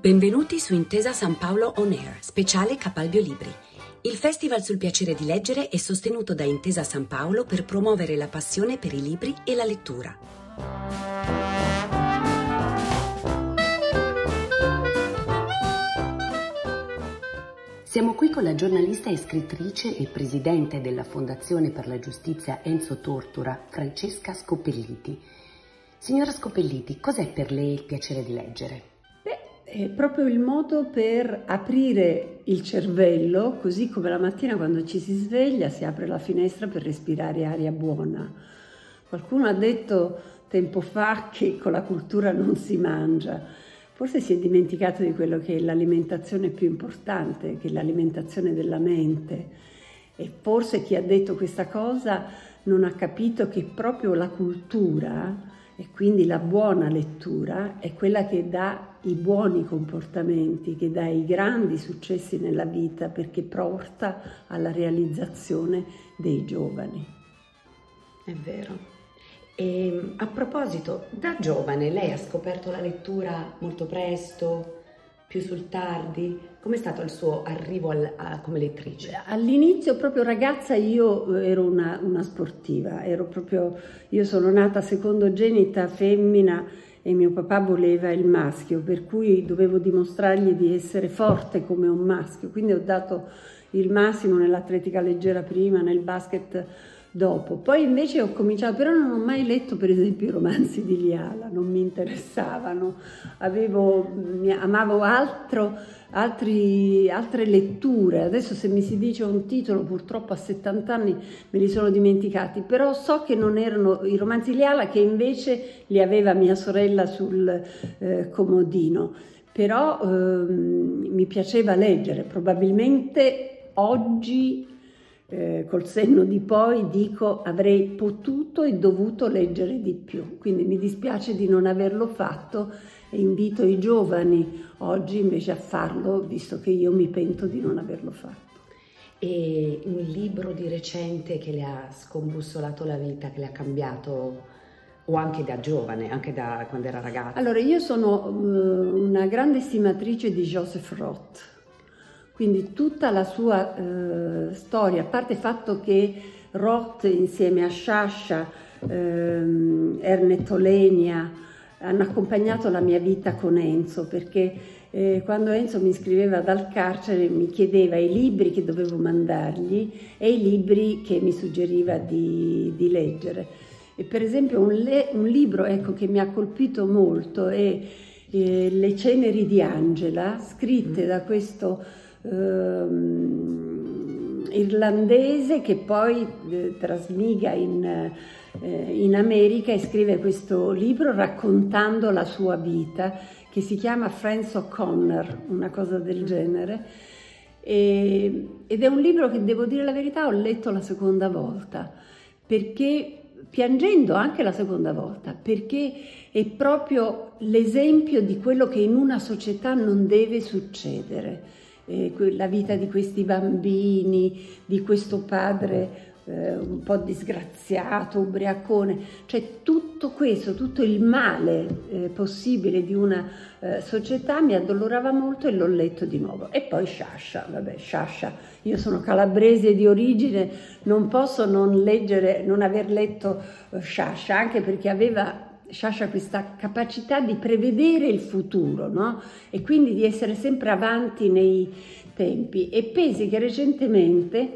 Benvenuti su Intesa San Paolo On Air, speciale Capalbio Libri. Il festival sul piacere di leggere è sostenuto da Intesa San Paolo per promuovere la passione per i libri e la lettura. Siamo qui con la giornalista e scrittrice e presidente della Fondazione per la Giustizia Enzo Tortura, Francesca Scopelliti. Signora Scopelliti, cos'è per lei il piacere di leggere? È proprio il modo per aprire il cervello, così come la mattina quando ci si sveglia si apre la finestra per respirare aria buona. Qualcuno ha detto tempo fa che con la cultura non si mangia. Forse si è dimenticato di quello che è l'alimentazione più importante, che è l'alimentazione della mente. E forse chi ha detto questa cosa non ha capito che proprio la cultura e quindi la buona lettura è quella che dà i buoni comportamenti, che dà i grandi successi nella vita perché porta alla realizzazione dei giovani. È vero. E a proposito, da giovane lei ha scoperto la lettura molto presto, più sul tardi? Com'è stato il suo arrivo al, a, come lettrice? All'inizio, proprio ragazza, io eh, ero una, una sportiva, ero proprio, io sono nata secondogenita femmina e mio papà voleva il maschio, per cui dovevo dimostrargli di essere forte come un maschio, quindi ho dato il massimo nell'atletica leggera prima, nel basket dopo. Poi invece ho cominciato, però non ho mai letto per esempio i romanzi di Liala, non mi interessavano, Avevo, amavo altro, altri, altre letture. Adesso se mi si dice un titolo, purtroppo a 70 anni me li sono dimenticati, però so che non erano i romanzi di Liala che invece li aveva mia sorella sul eh, comodino. Però eh, mi piaceva leggere, probabilmente oggi eh, col senno di poi dico avrei potuto e dovuto leggere di più, quindi mi dispiace di non averlo fatto e invito i giovani oggi invece a farlo, visto che io mi pento di non averlo fatto. E un libro di recente che le ha scombussolato la vita, che le ha cambiato o anche da giovane, anche da quando era ragazza? Allora, io sono uh, una grande stimatrice di Joseph Roth quindi tutta la sua eh, storia, a parte il fatto che Roth insieme a Sciascia, ehm, Ernest Olenia, hanno accompagnato la mia vita con Enzo, perché eh, quando Enzo mi scriveva dal carcere mi chiedeva i libri che dovevo mandargli e i libri che mi suggeriva di, di leggere. E per esempio un, le, un libro ecco, che mi ha colpito molto è eh, Le ceneri di Angela, scritte mm. da questo ehm, irlandese che poi eh, trasmiga in, eh, in America e scrive questo libro raccontando la sua vita che si chiama Friends O'Connor, una cosa del genere. E, ed è un libro che devo dire la verità ho letto la seconda volta perché piangendo anche la seconda volta perché è proprio l'esempio di quello che in una società non deve succedere eh, la vita di questi bambini, di questo padre eh, un po' disgraziato, ubriacone, cioè tutto questo, tutto il male eh, possibile di una eh, società mi addolorava molto e l'ho letto di nuovo. E poi Sciascia, vabbè, Sciascia, io sono calabrese di origine, non posso non leggere, non aver letto eh, Sciascia, anche perché aveva Sciascia questa capacità di prevedere il futuro no? e quindi di essere sempre avanti nei tempi e pensi che recentemente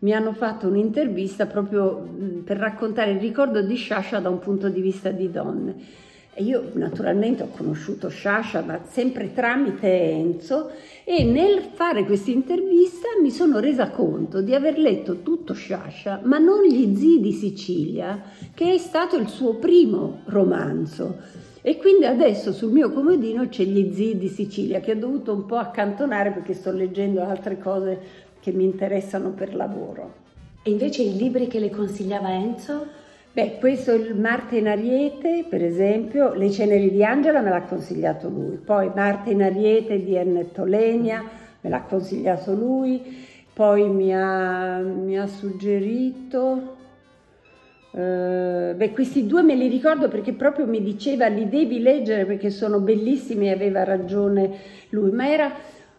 mi hanno fatto un'intervista proprio per raccontare il ricordo di Sciascia da un punto di vista di donne io naturalmente ho conosciuto Sciascia, ma sempre tramite Enzo, e nel fare questa intervista mi sono resa conto di aver letto tutto Sciascia, ma non Gli zii di Sicilia, che è stato il suo primo romanzo. E quindi adesso sul mio comodino c'è Gli zii di Sicilia, che ho dovuto un po' accantonare perché sto leggendo altre cose che mi interessano per lavoro. E invece i libri che le consigliava Enzo? Beh, questo il Marte in Ariete, per esempio, Le ceneri di Angela me l'ha consigliato lui, poi Marte in Ariete di Ernest Olenia me l'ha consigliato lui, poi mi ha, mi ha suggerito, Uh, beh, questi due me li ricordo perché proprio mi diceva li devi leggere perché sono bellissimi e aveva ragione lui, ma era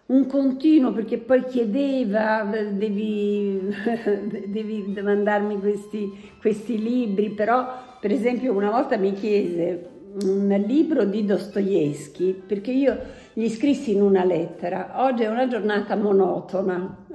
un continuo perché poi chiedeva devi, devi mandarmi questi, questi libri, però per esempio una volta mi chiese un libro di Dostoevsky perché io gli scrissi in una lettera. Oggi è una giornata monotona.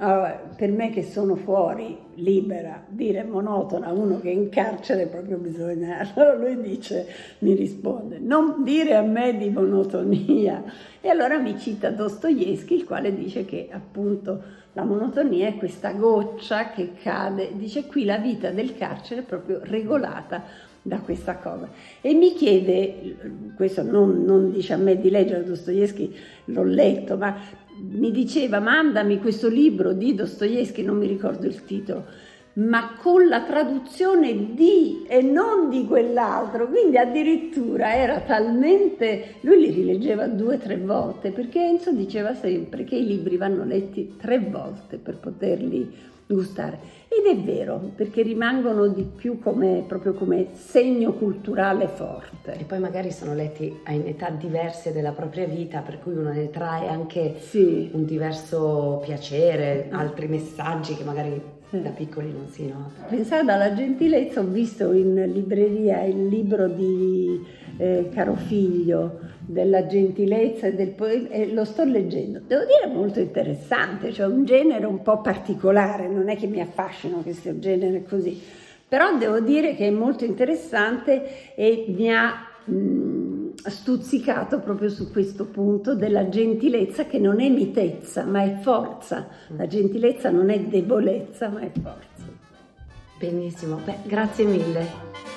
Per me che sono fuori libera dire monotona uno che è in carcere proprio bisogna. Allora lui dice mi risponde non dire a me di monotonia. E allora mi cita Dostoevsky il quale dice che appunto la monotonia è questa goccia che cade. Dice qui la vita del carcere è proprio regolata da questa cosa. E mi chiede, questo non, non dice a me di leggere Dostoevsky, l'ho letto, ma mi diceva mandami questo libro di Dostoevsky, non mi ricordo il titolo, ma con la traduzione di e non di quell'altro, quindi addirittura era talmente, lui li rileggeva due o tre volte, perché Enzo diceva sempre che i libri vanno letti tre volte per poterli gustare. Ed è vero, perché rimangono di più come, proprio come segno culturale forte. E poi magari sono letti in età diverse della propria vita, per cui uno ne trae anche sì. un diverso piacere, altri messaggi che magari da piccoli non si nota. Pensando alla gentilezza, ho visto in libreria il libro di eh, Caro Figlio della gentilezza e del poema e lo sto leggendo. Devo dire molto interessante, cioè un genere un po' particolare, non è che mi affascino questo genere così, però devo dire che è molto interessante e mi ha mh, stuzzicato proprio su questo punto della gentilezza che non è mitezza ma è forza. La gentilezza non è debolezza ma è forza. Benissimo, Beh, grazie mille.